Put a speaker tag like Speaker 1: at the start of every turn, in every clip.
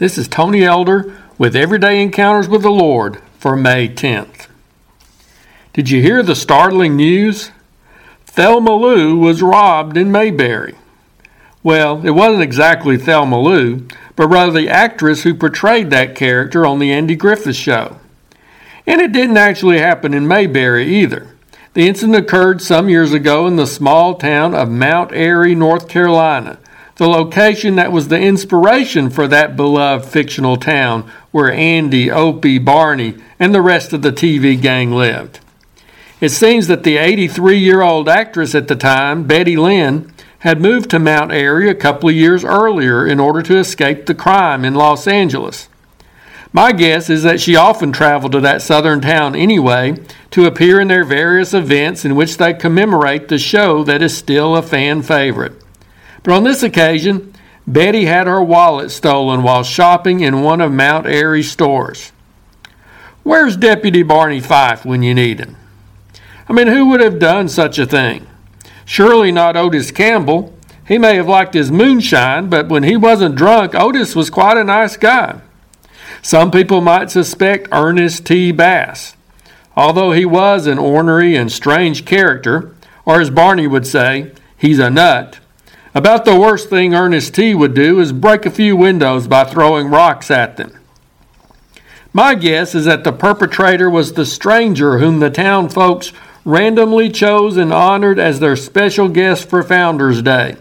Speaker 1: This is Tony Elder with Everyday Encounters with the Lord for May 10th. Did you hear the startling news? Thelma Lou was robbed in Mayberry. Well, it wasn't exactly Thelma Lou, but rather the actress who portrayed that character on The Andy Griffith Show. And it didn't actually happen in Mayberry either. The incident occurred some years ago in the small town of Mount Airy, North Carolina, the location that was the inspiration for that beloved fictional town where Andy, Opie, Barney, and the rest of the TV gang lived. It seems that the 83 year old actress at the time, Betty Lynn, had moved to Mount Airy a couple of years earlier in order to escape the crime in Los Angeles. My guess is that she often traveled to that southern town anyway to appear in their various events in which they commemorate the show that is still a fan favorite. But on this occasion, Betty had her wallet stolen while shopping in one of Mount Airy's stores. Where's Deputy Barney Fife when you need him? I mean, who would have done such a thing? Surely not Otis Campbell. He may have liked his moonshine, but when he wasn't drunk, Otis was quite a nice guy. Some people might suspect Ernest T. Bass. Although he was an ornery and strange character, or as Barney would say, he's a nut, about the worst thing Ernest T. would do is break a few windows by throwing rocks at them. My guess is that the perpetrator was the stranger whom the town folks randomly chose and honored as their special guest for Founders Day,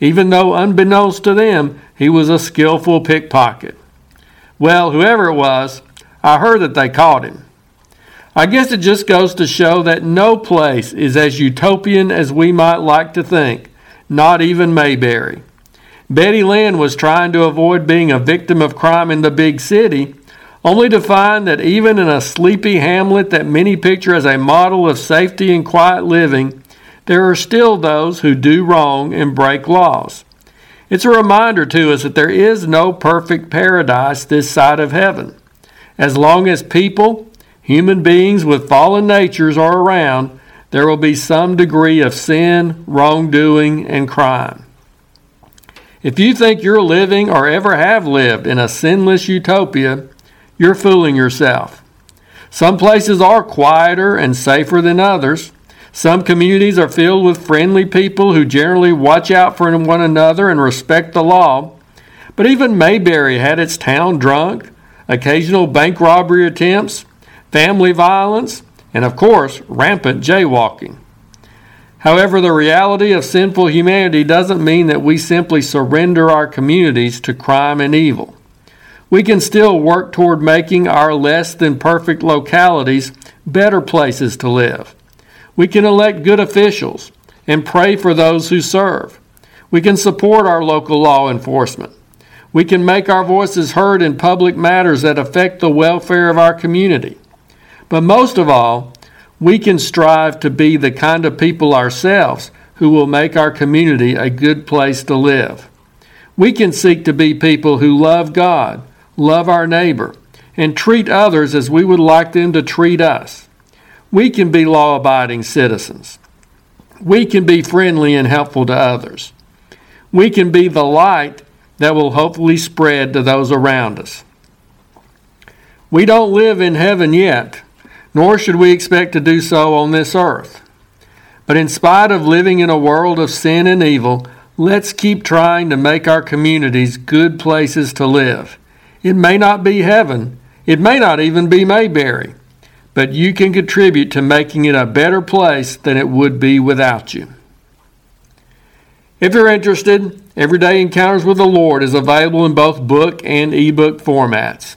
Speaker 1: even though unbeknownst to them, he was a skillful pickpocket. Well, whoever it was, I heard that they caught him. I guess it just goes to show that no place is as utopian as we might like to think, not even Mayberry. Betty Lynn was trying to avoid being a victim of crime in the big city, only to find that even in a sleepy hamlet that many picture as a model of safety and quiet living, there are still those who do wrong and break laws. It's a reminder to us that there is no perfect paradise this side of heaven. As long as people, human beings with fallen natures, are around, there will be some degree of sin, wrongdoing, and crime. If you think you're living or ever have lived in a sinless utopia, you're fooling yourself. Some places are quieter and safer than others. Some communities are filled with friendly people who generally watch out for one another and respect the law. But even Mayberry had its town drunk, occasional bank robbery attempts, family violence, and of course, rampant jaywalking. However, the reality of sinful humanity doesn't mean that we simply surrender our communities to crime and evil. We can still work toward making our less than perfect localities better places to live. We can elect good officials and pray for those who serve. We can support our local law enforcement. We can make our voices heard in public matters that affect the welfare of our community. But most of all, we can strive to be the kind of people ourselves who will make our community a good place to live. We can seek to be people who love God, love our neighbor, and treat others as we would like them to treat us. We can be law abiding citizens. We can be friendly and helpful to others. We can be the light that will hopefully spread to those around us. We don't live in heaven yet, nor should we expect to do so on this earth. But in spite of living in a world of sin and evil, let's keep trying to make our communities good places to live. It may not be heaven, it may not even be Mayberry, but you can contribute to making it a better place than it would be without you. If you're interested, Everyday Encounters with the Lord is available in both book and ebook formats.